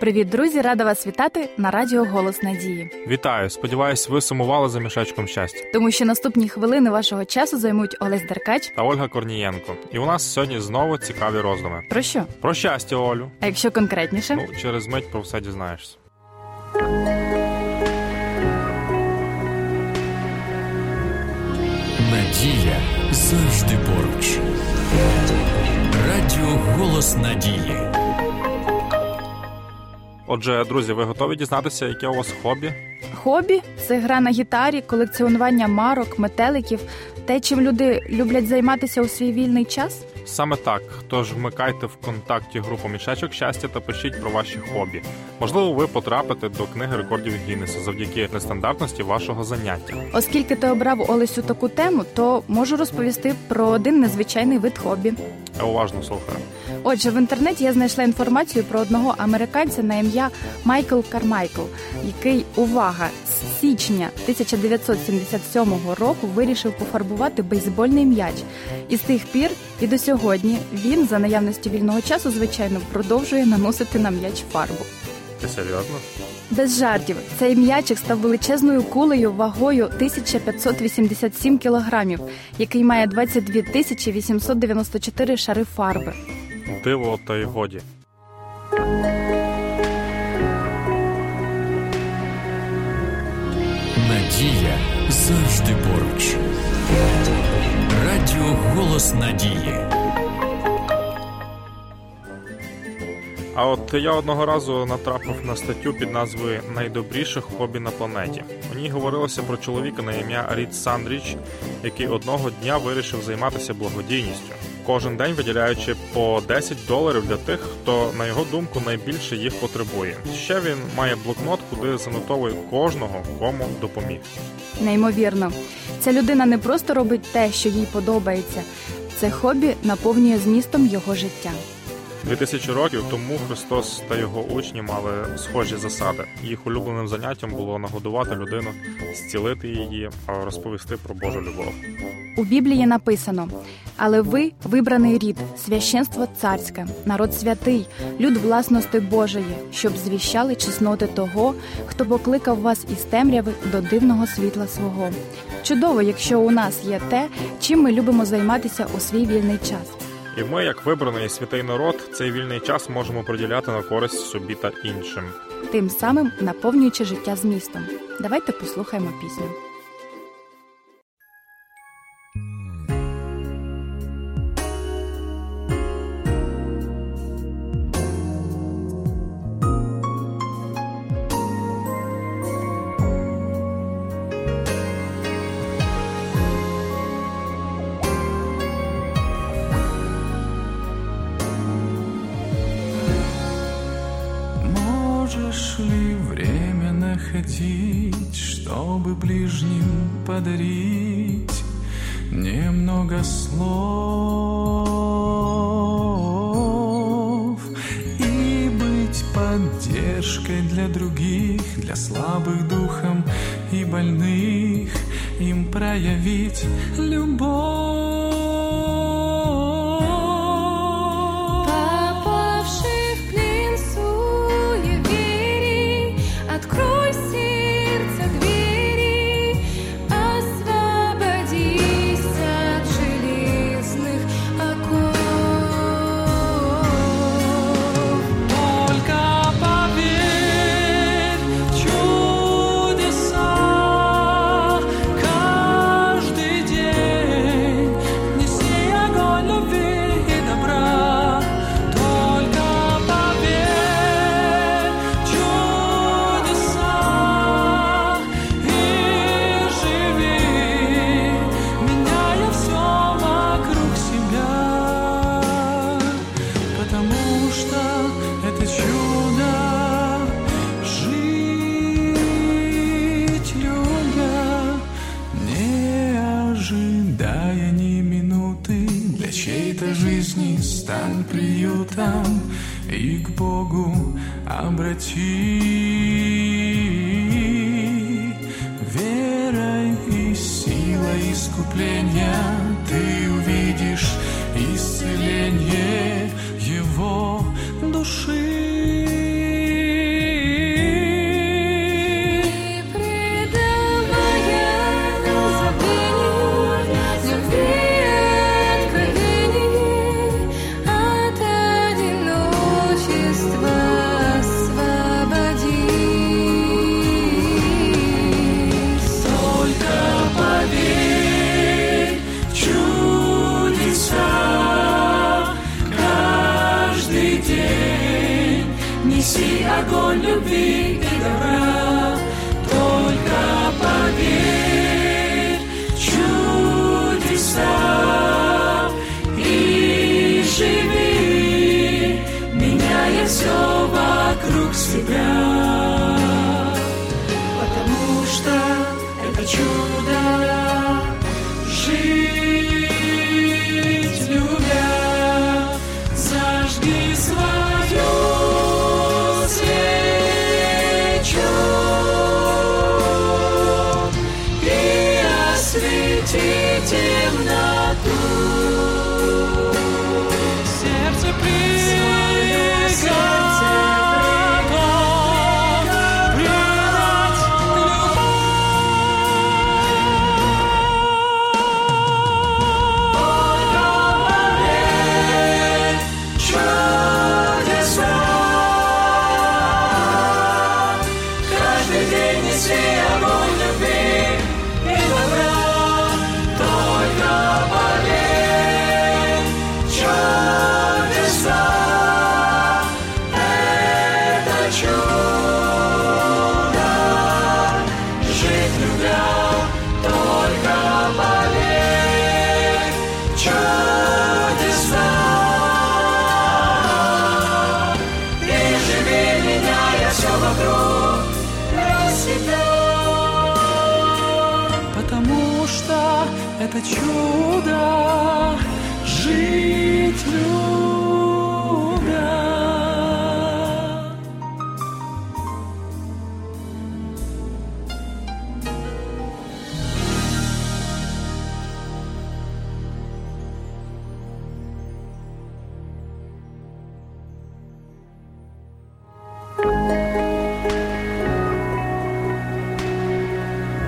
Привіт, друзі! Рада вас вітати на радіо Голос Надії. Вітаю! Сподіваюсь, ви сумували за мішечком щастя. Тому що наступні хвилини вашого часу займуть Олесь Деркач та Ольга Корнієнко. І у нас сьогодні знову цікаві роздуми. Про що? Про щастя, Олю. А якщо конкретніше? Ну, через мить про все дізнаєшся. Надія завжди поруч. Радіо Голос Надії. Отже, друзі, ви готові дізнатися, яке у вас хобі? Хобі це гра на гітарі, колекціонування марок, метеликів, те, чим люди люблять займатися у свій вільний час. Саме так. Тож вмикайте в контакті групу мішечок щастя та пишіть про ваші хобі. Можливо, ви потрапите до книги рекордів Гіннеса завдяки нестандартності вашого заняття. Оскільки ти обрав Олесю таку тему, то можу розповісти про один незвичайний вид хобі. Я уважно слухаю. Отже, в інтернеті я знайшла інформацію про одного американця на ім'я Майкл Кармайкл, який увага з січня 1977 року вирішив пофарбувати бейсбольний м'яч. І з тих пір і до сьогодні він за наявності вільного часу, звичайно, продовжує наносити на м'яч фарбу. Ти серйозно? Без жартів, цей м'ячик став величезною кулею вагою 1587 кілограмів, який має 22 тисячі 894 шари фарби. Диво, та й годі. Надія завжди поруч. Радіо Голос Надії. А от я одного разу натрапив на статтю під назвою Найдобріше хобі на планеті. У ній говорилося про чоловіка на ім'я Рід Сандріч, який одного дня вирішив займатися благодійністю, кожен день виділяючи по 10 доларів для тих, хто на його думку найбільше їх потребує. Ще він має блокнот, куди занотовує кожного, кому допоміг. Неймовірно, ця людина не просто робить те, що їй подобається. Це хобі наповнює змістом його життя. Дві тисячі років тому Христос та його учні мали схожі засади. Їх улюбленим заняттям було нагодувати людину, зцілити її, розповісти про Божу любов. У Біблії написано: але ви вибраний рід, священство царське, народ святий, люд власності Божої, щоб звіщали чесноти того, хто покликав вас із темряви до дивного світла свого. Чудово, якщо у нас є те, чим ми любимо займатися у свій вільний час. І ми, як вибраний святий народ, цей вільний час можемо приділяти на користь собі та іншим, тим самим наповнюючи життя змістом. Давайте послухаємо пісню. Находить, чтобы ближним подарить немного слов и быть поддержкой для других, для слабых духом и больных, им проявить любовь? Приютом и к Богу обрати. Верой и силой искупления ты увидишь исцеление его души. be, in the round. Это чудо Жить любя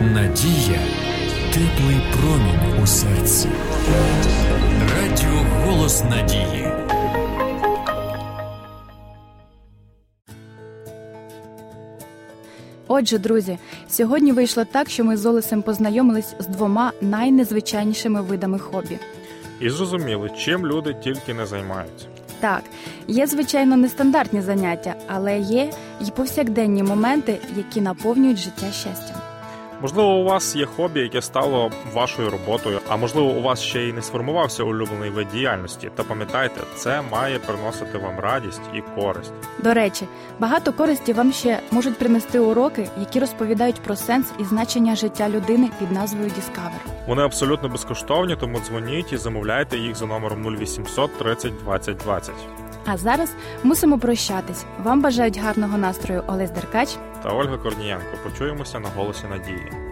Надія теплий промінь у серці. Радіо Голос Надії. Отже, друзі, сьогодні вийшло так, що ми з Олесем познайомились з двома найнезвичайнішими видами хобі. І зрозуміли, чим люди тільки не займаються. Так, є звичайно нестандартні заняття, але є й повсякденні моменти, які наповнюють життя щастям. Можливо, у вас є хобі, яке стало вашою роботою, а можливо, у вас ще й не сформувався улюблений вид діяльності. Та пам'ятайте, це має приносити вам радість і користь. До речі, багато користі вам ще можуть принести уроки, які розповідають про сенс і значення життя людини під назвою Discover. Вони абсолютно безкоштовні, тому дзвоніть і замовляйте їх за номером 0800 30 20 20. А зараз мусимо прощатись. Вам бажають гарного настрою Олесь Деркач Та Ольга Корнієнко. Почуємося на голосі надії.